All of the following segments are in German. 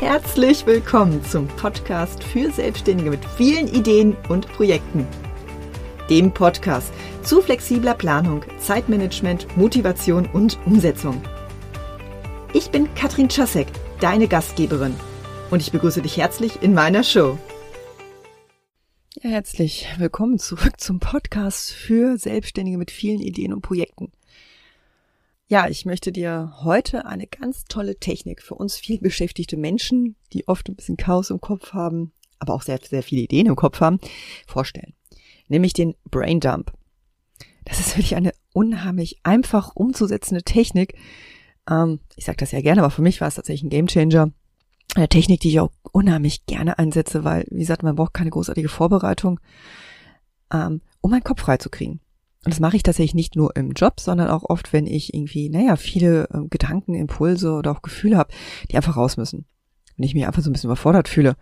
Herzlich willkommen zum Podcast für Selbstständige mit vielen Ideen und Projekten. Dem Podcast zu flexibler Planung, Zeitmanagement, Motivation und Umsetzung. Ich bin Katrin Czasek, deine Gastgeberin, und ich begrüße dich herzlich in meiner Show. Herzlich willkommen zurück zum Podcast für Selbstständige mit vielen Ideen und Projekten. Ja, ich möchte dir heute eine ganz tolle Technik für uns viel beschäftigte Menschen, die oft ein bisschen Chaos im Kopf haben, aber auch sehr, sehr viele Ideen im Kopf haben, vorstellen. Nämlich den Brain Dump. Das ist wirklich eine unheimlich einfach umzusetzende Technik. Ähm, ich sage das ja gerne, aber für mich war es tatsächlich ein Gamechanger. Eine Technik, die ich auch unheimlich gerne einsetze, weil, wie gesagt, man braucht keine großartige Vorbereitung, ähm, um meinen Kopf frei zu kriegen. Und das mache ich tatsächlich nicht nur im Job, sondern auch oft, wenn ich irgendwie, naja, viele äh, Gedanken, Impulse oder auch Gefühle habe, die einfach raus müssen. Wenn ich mich einfach so ein bisschen überfordert fühle.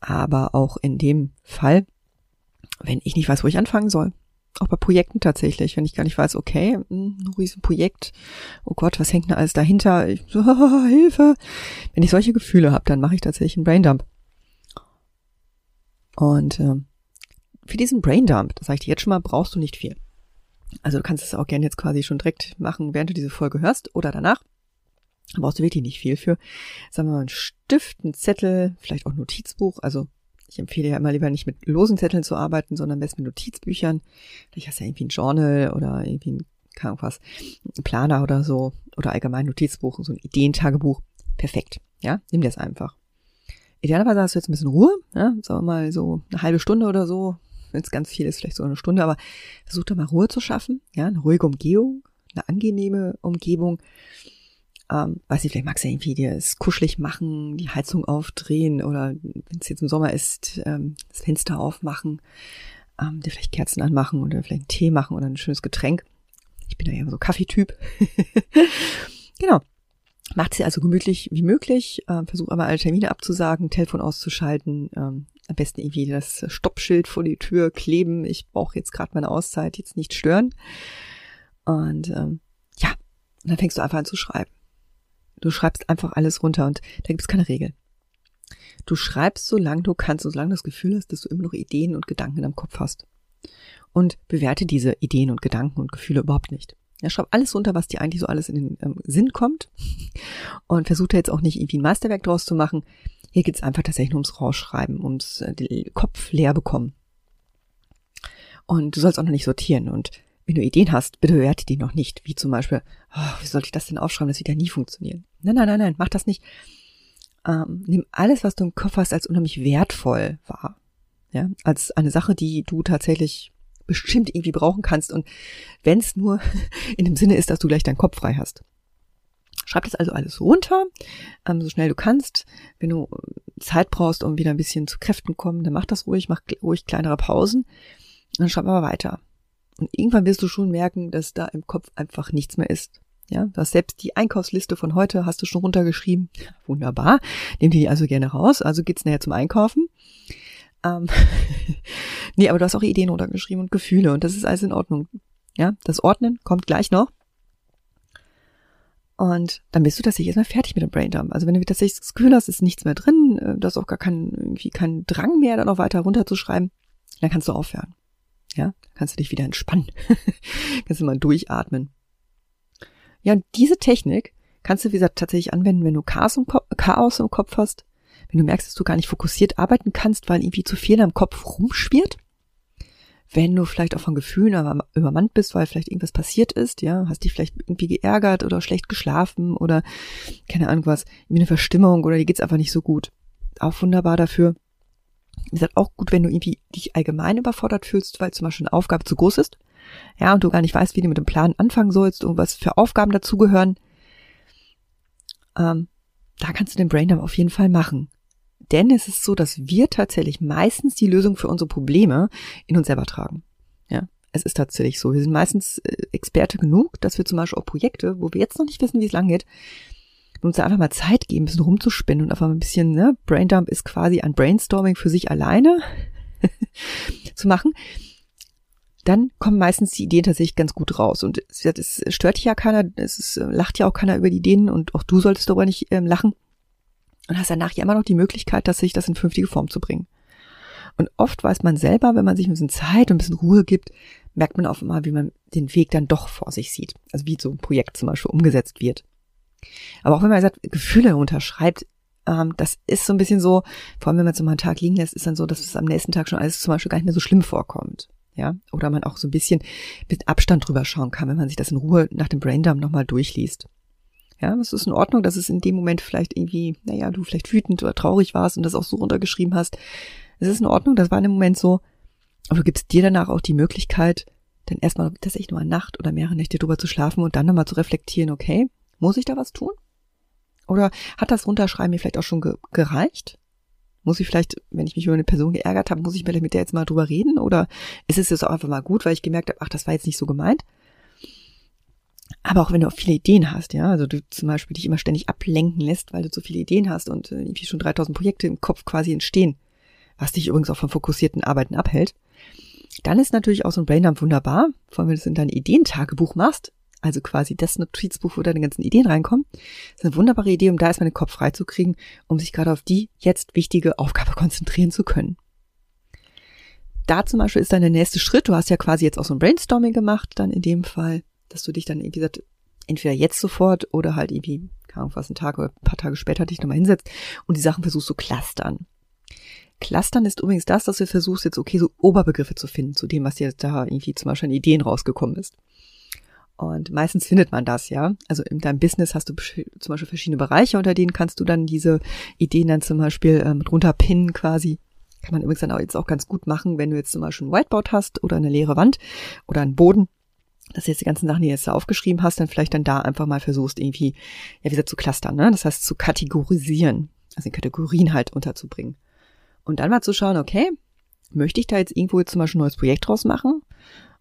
Aber auch in dem Fall, wenn ich nicht weiß, wo ich anfangen soll. Auch bei Projekten tatsächlich, wenn ich gar nicht weiß, okay, hm, ein Riesenprojekt, oh Gott, was hängt denn alles dahinter? Ich, so, Hilfe. Wenn ich solche Gefühle habe, dann mache ich tatsächlich einen Braindump. Und ähm, für diesen Braindump, das sage ich dir jetzt schon mal, brauchst du nicht viel. Also du kannst es auch gerne jetzt quasi schon direkt machen, während du diese Folge hörst oder danach. Da brauchst du wirklich nicht viel für. Sagen wir mal, einen Stift, einen Zettel, vielleicht auch ein Notizbuch. Also ich empfehle ja immer lieber nicht mit losen Zetteln zu arbeiten, sondern best mit Notizbüchern. Vielleicht hast du ja irgendwie ein Journal oder irgendwie ein, keine was, ein Planer oder so. Oder allgemein Notizbuch, so ein Ideentagebuch. Perfekt. Ja, nimm das einfach. Idealerweise hast du jetzt ein bisschen Ruhe, ja, sagen wir mal so eine halbe Stunde oder so, wenn es ganz viel ist, vielleicht so eine Stunde, aber versuch doch mal Ruhe zu schaffen, ja, eine ruhige Umgebung, eine angenehme Umgebung. Ähm, weiß ich, vielleicht magst du irgendwie dir es kuschelig machen, die Heizung aufdrehen oder wenn es jetzt im Sommer ist, ähm, das Fenster aufmachen, ähm, dir vielleicht Kerzen anmachen oder vielleicht einen Tee machen oder ein schönes Getränk. Ich bin da ja so Kaffeetyp. genau. Macht sie also gemütlich wie möglich, äh, versuch aber alle Termine abzusagen, Telefon auszuschalten, ähm, am besten irgendwie das Stoppschild vor die Tür kleben. Ich brauche jetzt gerade meine Auszeit, jetzt nicht stören. Und ähm, ja, und dann fängst du einfach an zu schreiben. Du schreibst einfach alles runter und da gibt es keine Regel. Du schreibst, solange du kannst und solange du das Gefühl hast, dass du immer noch Ideen und Gedanken in deinem Kopf hast. Und bewerte diese Ideen und Gedanken und Gefühle überhaupt nicht. Ja, schreib alles runter, was dir eigentlich so alles in den ähm, Sinn kommt. Und versuch da jetzt auch nicht irgendwie ein Meisterwerk draus zu machen. Hier geht's einfach tatsächlich nur ums Rausschreiben, ums äh, Kopf leer bekommen. Und du sollst auch noch nicht sortieren. Und wenn du Ideen hast, bitte bewerte die noch nicht. Wie zum Beispiel, oh, wie sollte ich das denn aufschreiben? Das wird ja nie funktionieren. Nein, nein, nein, nein, mach das nicht. Ähm, nimm alles, was du im Kopf hast, als unheimlich wertvoll wahr. Ja, als eine Sache, die du tatsächlich bestimmt irgendwie brauchen kannst. Und wenn es nur in dem Sinne ist, dass du gleich deinen Kopf frei hast. Schreib das also alles runter, ähm, so schnell du kannst. Wenn du äh, Zeit brauchst, um wieder ein bisschen zu Kräften kommen, dann mach das ruhig, mach ruhig kleinere Pausen. Dann schreib aber weiter. Und irgendwann wirst du schon merken, dass da im Kopf einfach nichts mehr ist. Ja, du hast selbst die Einkaufsliste von heute hast du schon runtergeschrieben. Wunderbar. Nimm die also gerne raus. Also geht's nachher zum Einkaufen. Ähm nee, aber du hast auch Ideen runtergeschrieben und Gefühle und das ist alles in Ordnung. Ja, das Ordnen kommt gleich noch. Und dann bist du tatsächlich erstmal fertig mit dem Braindump. Also wenn du tatsächlich das Gefühl hast, ist nichts mehr drin, äh, du hast auch gar keinen, irgendwie keinen Drang mehr, da noch weiter runterzuschreiben, dann kannst du aufhören. Ja, dann kannst du dich wieder entspannen. kannst du mal durchatmen. Ja, und diese Technik kannst du, wie gesagt, tatsächlich anwenden, wenn du Chaos im, Kopf, Chaos im Kopf hast, wenn du merkst, dass du gar nicht fokussiert arbeiten kannst, weil irgendwie zu viel am Kopf rumschwirrt wenn du vielleicht auch von Gefühlen übermannt bist, weil vielleicht irgendwas passiert ist, ja, hast dich vielleicht irgendwie geärgert oder schlecht geschlafen oder keine Ahnung was, irgendwie eine Verstimmung oder dir geht's einfach nicht so gut. Auch wunderbar dafür. Wie gesagt, auch gut, wenn du irgendwie dich allgemein überfordert fühlst, weil zum Beispiel eine Aufgabe zu groß ist, ja, und du gar nicht weißt, wie du mit dem Plan anfangen sollst und was für Aufgaben dazugehören. Ähm, da kannst du den Braindump auf jeden Fall machen. Denn es ist so, dass wir tatsächlich meistens die Lösung für unsere Probleme in uns selber tragen. Ja, es ist tatsächlich so. Wir sind meistens äh, Experte genug, dass wir zum Beispiel auch Projekte, wo wir jetzt noch nicht wissen, wie es lang geht, uns da einfach mal Zeit geben, ein bisschen rumzuspinnen und einfach mal ein bisschen, ne, Braindump ist quasi ein Brainstorming für sich alleine zu machen, dann kommen meistens die Ideen tatsächlich ganz gut raus. Und es, stört ja keiner, es ist, lacht ja auch keiner über die Ideen und auch du solltest darüber nicht ähm, lachen. Und hast danach ja immer noch die Möglichkeit, dass sich das in vernünftige Form zu bringen. Und oft weiß man selber, wenn man sich ein bisschen Zeit und ein bisschen Ruhe gibt, merkt man auf einmal, wie man den Weg dann doch vor sich sieht. Also wie so ein Projekt zum Beispiel umgesetzt wird. Aber auch wenn man sagt, Gefühle unterschreibt, ähm, das ist so ein bisschen so, vor allem wenn man es mal einen Tag liegen lässt, ist dann so, dass es am nächsten Tag schon alles zum Beispiel gar nicht mehr so schlimm vorkommt. Ja, oder man auch so ein bisschen mit Abstand drüber schauen kann, wenn man sich das in Ruhe nach dem Braindump nochmal durchliest. Ja, es ist in Ordnung, dass es in dem Moment vielleicht irgendwie, naja, du vielleicht wütend oder traurig warst und das auch so runtergeschrieben hast. Es ist in Ordnung, das war in dem Moment so. Aber du gibst dir danach auch die Möglichkeit, dann erstmal tatsächlich nur eine Nacht oder mehrere Nächte drüber zu schlafen und dann nochmal zu reflektieren, okay, muss ich da was tun? Oder hat das Runterschreiben mir vielleicht auch schon ge gereicht? Muss ich vielleicht, wenn ich mich über eine Person geärgert habe, muss ich vielleicht mit der jetzt mal drüber reden? Oder ist es jetzt auch einfach mal gut, weil ich gemerkt habe, ach, das war jetzt nicht so gemeint? Aber auch wenn du auch viele Ideen hast, ja, also du zum Beispiel dich immer ständig ablenken lässt, weil du so viele Ideen hast und äh, irgendwie schon 3000 Projekte im Kopf quasi entstehen, was dich übrigens auch von fokussierten Arbeiten abhält, dann ist natürlich auch so ein Braindump wunderbar, vor allem wenn du es in dein Ideentagebuch machst, also quasi das Notizbuch, wo deine ganzen Ideen reinkommen. Ist eine wunderbare Idee, um da erstmal den Kopf frei zu kriegen, um sich gerade auf die jetzt wichtige Aufgabe konzentrieren zu können. Da zum Beispiel ist dann der nächste Schritt, du hast ja quasi jetzt auch so ein Brainstorming gemacht, dann in dem Fall, dass du dich dann, wie gesagt, entweder jetzt sofort oder halt irgendwie, keine Ahnung, was ein Tag oder ein paar Tage später dich nochmal hinsetzt und die Sachen versuchst zu clustern. Clustern ist übrigens das, dass du versuchst jetzt okay so Oberbegriffe zu finden zu dem, was dir da irgendwie zum Beispiel an Ideen rausgekommen ist. Und meistens findet man das, ja. Also in deinem Business hast du zum Beispiel verschiedene Bereiche, unter denen kannst du dann diese Ideen dann zum Beispiel ähm, drunter pinnen quasi. Kann man übrigens dann auch jetzt auch ganz gut machen, wenn du jetzt zum Beispiel ein Whiteboard hast oder eine leere Wand oder einen Boden, dass du jetzt die ganzen Sachen, die du jetzt da aufgeschrieben hast, dann vielleicht dann da einfach mal versuchst, irgendwie, ja, wie gesagt, zu clustern, ne? Das heißt, zu kategorisieren, also in Kategorien halt unterzubringen. Und dann mal zu schauen, okay, möchte ich da jetzt irgendwo jetzt zum Beispiel ein neues Projekt draus machen?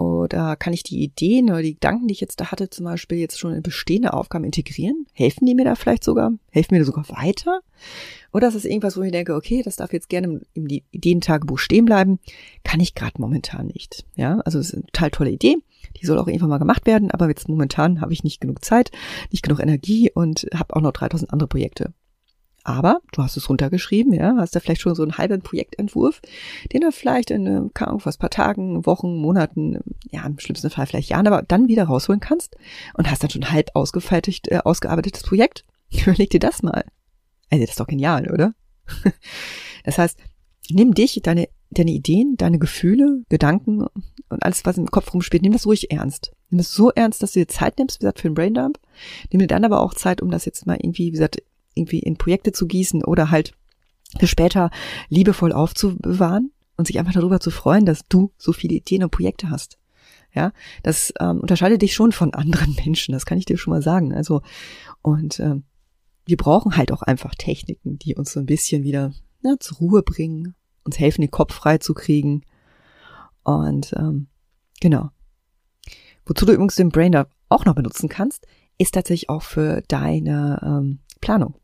Oder kann ich die Ideen oder die Gedanken, die ich jetzt da hatte, zum Beispiel jetzt schon in bestehende Aufgaben integrieren? Helfen die mir da vielleicht sogar? Helfen mir da sogar weiter? Oder ist das irgendwas, wo ich denke, okay, das darf jetzt gerne im Ideentagebuch stehen bleiben? Kann ich gerade momentan nicht. Ja, also es ist eine total tolle Idee. Die soll auch irgendwann mal gemacht werden, aber jetzt momentan habe ich nicht genug Zeit, nicht genug Energie und habe auch noch 3000 andere Projekte. Aber du hast es runtergeschrieben, ja, hast da vielleicht schon so einen halben Projektentwurf, den du vielleicht in, äh, keine Ahnung, was paar Tagen, Wochen, Monaten, ja, im schlimmsten Fall vielleicht Jahren, aber dann wieder rausholen kannst und hast dann schon halb ausgefertigt, äh, ausgearbeitetes Projekt. Überleg dir das mal. Also, das ist doch genial, oder? das heißt, nimm dich, deine, deine Ideen, deine Gefühle, Gedanken und alles, was im Kopf rumspielt, nimm das ruhig ernst. Nimm es so ernst, dass du dir Zeit nimmst, wie gesagt, für den Braindump. Nimm dir dann aber auch Zeit, um das jetzt mal irgendwie, wie gesagt, irgendwie in Projekte zu gießen oder halt für später liebevoll aufzubewahren und sich einfach darüber zu freuen, dass du so viele Ideen und Projekte hast. Ja, das ähm, unterscheidet dich schon von anderen Menschen, das kann ich dir schon mal sagen. Also, und ähm, wir brauchen halt auch einfach Techniken, die uns so ein bisschen wieder na, zur Ruhe bringen, uns helfen, den Kopf frei zu kriegen. Und ähm, genau. Wozu du übrigens den Brain auch noch benutzen kannst, ist tatsächlich auch für deine ähm, Planung.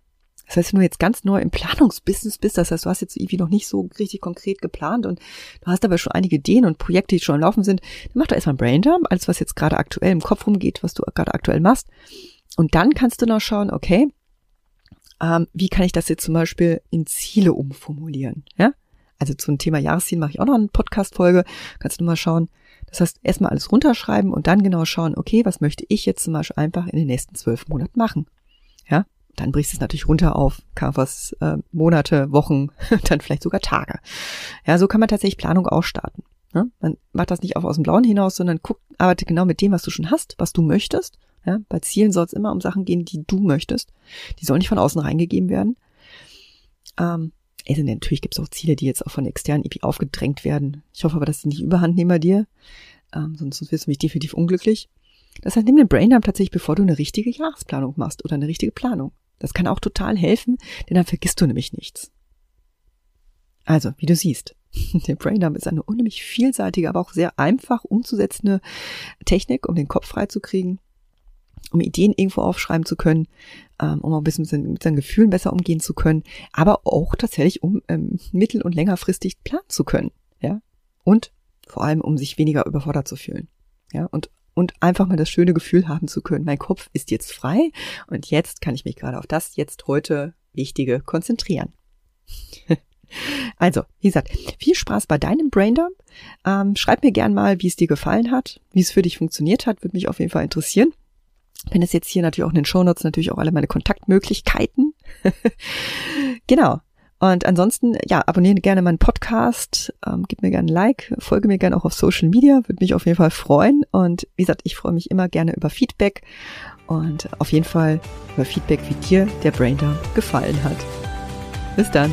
Das heißt, wenn du jetzt ganz neu im Planungsbusiness bist, das heißt, du hast jetzt irgendwie noch nicht so richtig konkret geplant und du hast aber schon einige Ideen und Projekte, die schon laufen sind, dann mach doch erstmal ein Braindump, alles was jetzt gerade aktuell im Kopf rumgeht, was du gerade aktuell machst. Und dann kannst du noch schauen, okay, ähm, wie kann ich das jetzt zum Beispiel in Ziele umformulieren, ja? Also zum Thema Jahresziel mache ich auch noch eine Podcast-Folge, kannst du mal schauen. Das heißt, erstmal alles runterschreiben und dann genau schauen, okay, was möchte ich jetzt zum Beispiel einfach in den nächsten zwölf Monaten machen? Ja, dann brichst du es natürlich runter auf was äh, Monate, Wochen, dann vielleicht sogar Tage. Ja, so kann man tatsächlich Planung auch starten. Ne? Man macht das nicht auf aus dem Blauen hinaus, sondern guckt, arbeitet genau mit dem, was du schon hast, was du möchtest. Ja, bei Zielen soll es immer um Sachen gehen, die du möchtest. Die sollen nicht von außen reingegeben werden. Ähm, also natürlich gibt es auch Ziele, die jetzt auch von externen irgendwie aufgedrängt werden. Ich hoffe aber, dass sie nicht überhand nehmen bei dir. Ähm, sonst wirst du mich definitiv unglücklich. Das heißt, nimm den Braindump tatsächlich, bevor du eine richtige Jahresplanung machst oder eine richtige Planung. Das kann auch total helfen, denn dann vergisst du nämlich nichts. Also, wie du siehst, der Braindump ist eine unheimlich vielseitige, aber auch sehr einfach umzusetzende Technik, um den Kopf frei zu kriegen, um Ideen irgendwo aufschreiben zu können, ähm, um auch ein bisschen mit seinen, Gefühlen besser umgehen zu können, aber auch tatsächlich, um ähm, mittel- und längerfristig planen zu können, ja, und vor allem, um sich weniger überfordert zu fühlen, ja, und und einfach mal das schöne Gefühl haben zu können, mein Kopf ist jetzt frei und jetzt kann ich mich gerade auf das jetzt heute Wichtige konzentrieren. Also, wie gesagt, viel Spaß bei deinem Braindump. Ähm, schreib mir gern mal, wie es dir gefallen hat, wie es für dich funktioniert hat, würde mich auf jeden Fall interessieren. Wenn es jetzt hier natürlich auch in den Shownotes natürlich auch alle meine Kontaktmöglichkeiten. genau. Und ansonsten, ja, abonniere gerne meinen Podcast, ähm, gib mir gerne ein Like, folge mir gerne auch auf Social Media, würde mich auf jeden Fall freuen. Und wie gesagt, ich freue mich immer gerne über Feedback und auf jeden Fall über Feedback, wie dir der Braindump gefallen hat. Bis dann.